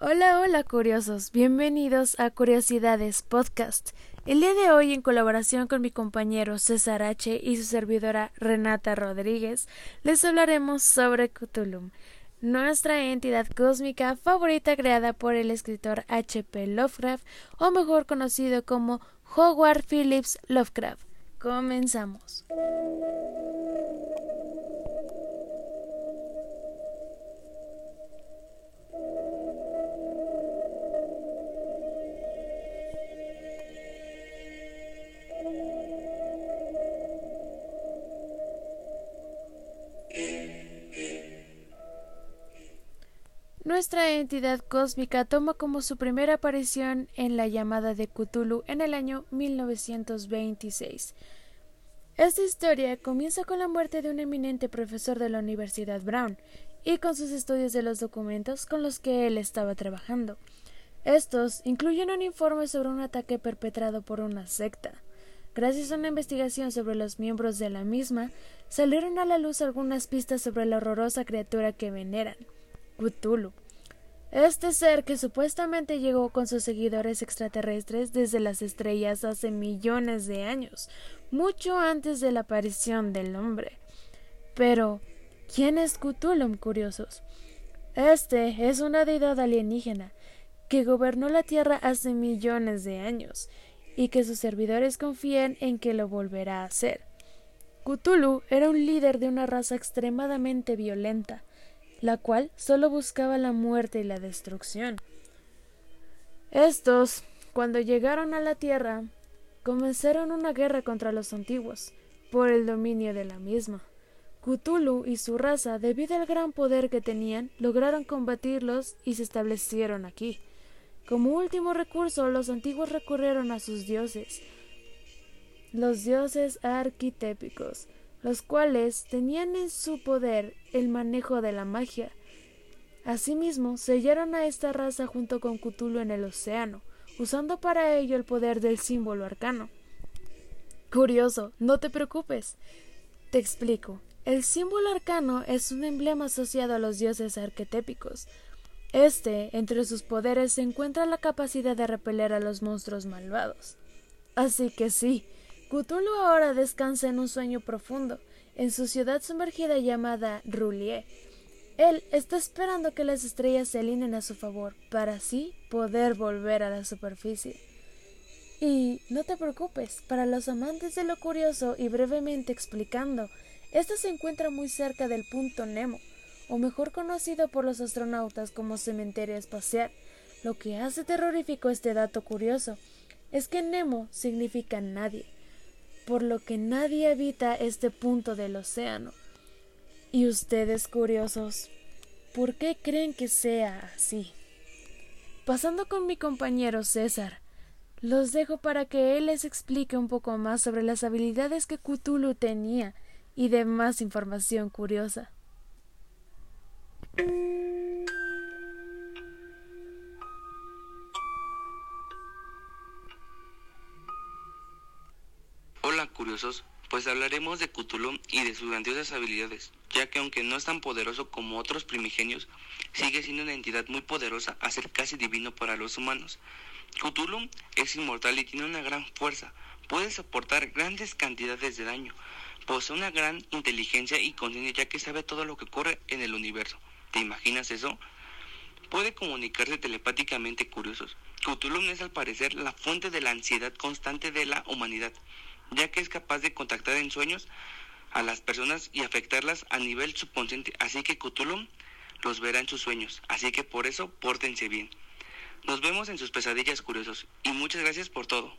Hola, hola curiosos, bienvenidos a Curiosidades Podcast. El día de hoy, en colaboración con mi compañero César H. y su servidora Renata Rodríguez, les hablaremos sobre Cthulhu, nuestra entidad cósmica favorita creada por el escritor H. P. Lovecraft, o mejor conocido como Howard Phillips Lovecraft. Comenzamos. Nuestra entidad cósmica toma como su primera aparición en la llamada de Cthulhu en el año 1926. Esta historia comienza con la muerte de un eminente profesor de la Universidad Brown y con sus estudios de los documentos con los que él estaba trabajando. Estos incluyen un informe sobre un ataque perpetrado por una secta. Gracias a una investigación sobre los miembros de la misma, salieron a la luz algunas pistas sobre la horrorosa criatura que veneran. Cthulhu. Este ser que supuestamente llegó con sus seguidores extraterrestres desde las estrellas hace millones de años, mucho antes de la aparición del hombre. Pero, ¿quién es Cthulhu, curiosos? Este es una deidad alienígena que gobernó la Tierra hace millones de años y que sus servidores confían en que lo volverá a hacer. Cthulhu era un líder de una raza extremadamente violenta, la cual solo buscaba la muerte y la destrucción. Estos, cuando llegaron a la Tierra, comenzaron una guerra contra los antiguos, por el dominio de la misma. Cthulhu y su raza, debido al gran poder que tenían, lograron combatirlos y se establecieron aquí. Como último recurso, los antiguos recurrieron a sus dioses, los dioses arquitépicos, los cuales tenían en su poder el manejo de la magia. Asimismo, sellaron a esta raza junto con Cthulhu en el océano, usando para ello el poder del símbolo arcano. Curioso, no te preocupes. Te explico. El símbolo arcano es un emblema asociado a los dioses arquetépicos. Este, entre sus poderes, se encuentra la capacidad de repeler a los monstruos malvados. Así que sí, Cthulhu ahora descansa en un sueño profundo, en su ciudad sumergida llamada Roulier. Él está esperando que las estrellas se alineen a su favor, para así poder volver a la superficie. Y no te preocupes, para los amantes de lo curioso y brevemente explicando, esto se encuentra muy cerca del punto Nemo, o mejor conocido por los astronautas como cementerio espacial. Lo que hace terrorífico este dato curioso es que Nemo significa nadie por lo que nadie habita este punto del océano. Y ustedes curiosos, ¿por qué creen que sea así? Pasando con mi compañero César, los dejo para que él les explique un poco más sobre las habilidades que Cthulhu tenía y demás información curiosa. Pues hablaremos de Cthulhu y de sus grandiosas habilidades, ya que aunque no es tan poderoso como otros primigenios, sigue siendo una entidad muy poderosa a ser casi divino para los humanos. Cthulhu es inmortal y tiene una gran fuerza, puede soportar grandes cantidades de daño, posee una gran inteligencia y conciencia ya que sabe todo lo que ocurre en el universo. ¿Te imaginas eso? Puede comunicarse telepáticamente curiosos. Cthulhu es al parecer la fuente de la ansiedad constante de la humanidad ya que es capaz de contactar en sueños a las personas y afectarlas a nivel subconsciente, así que Cthulhu los verá en sus sueños, así que por eso pórtense bien. Nos vemos en sus pesadillas curiosos y muchas gracias por todo.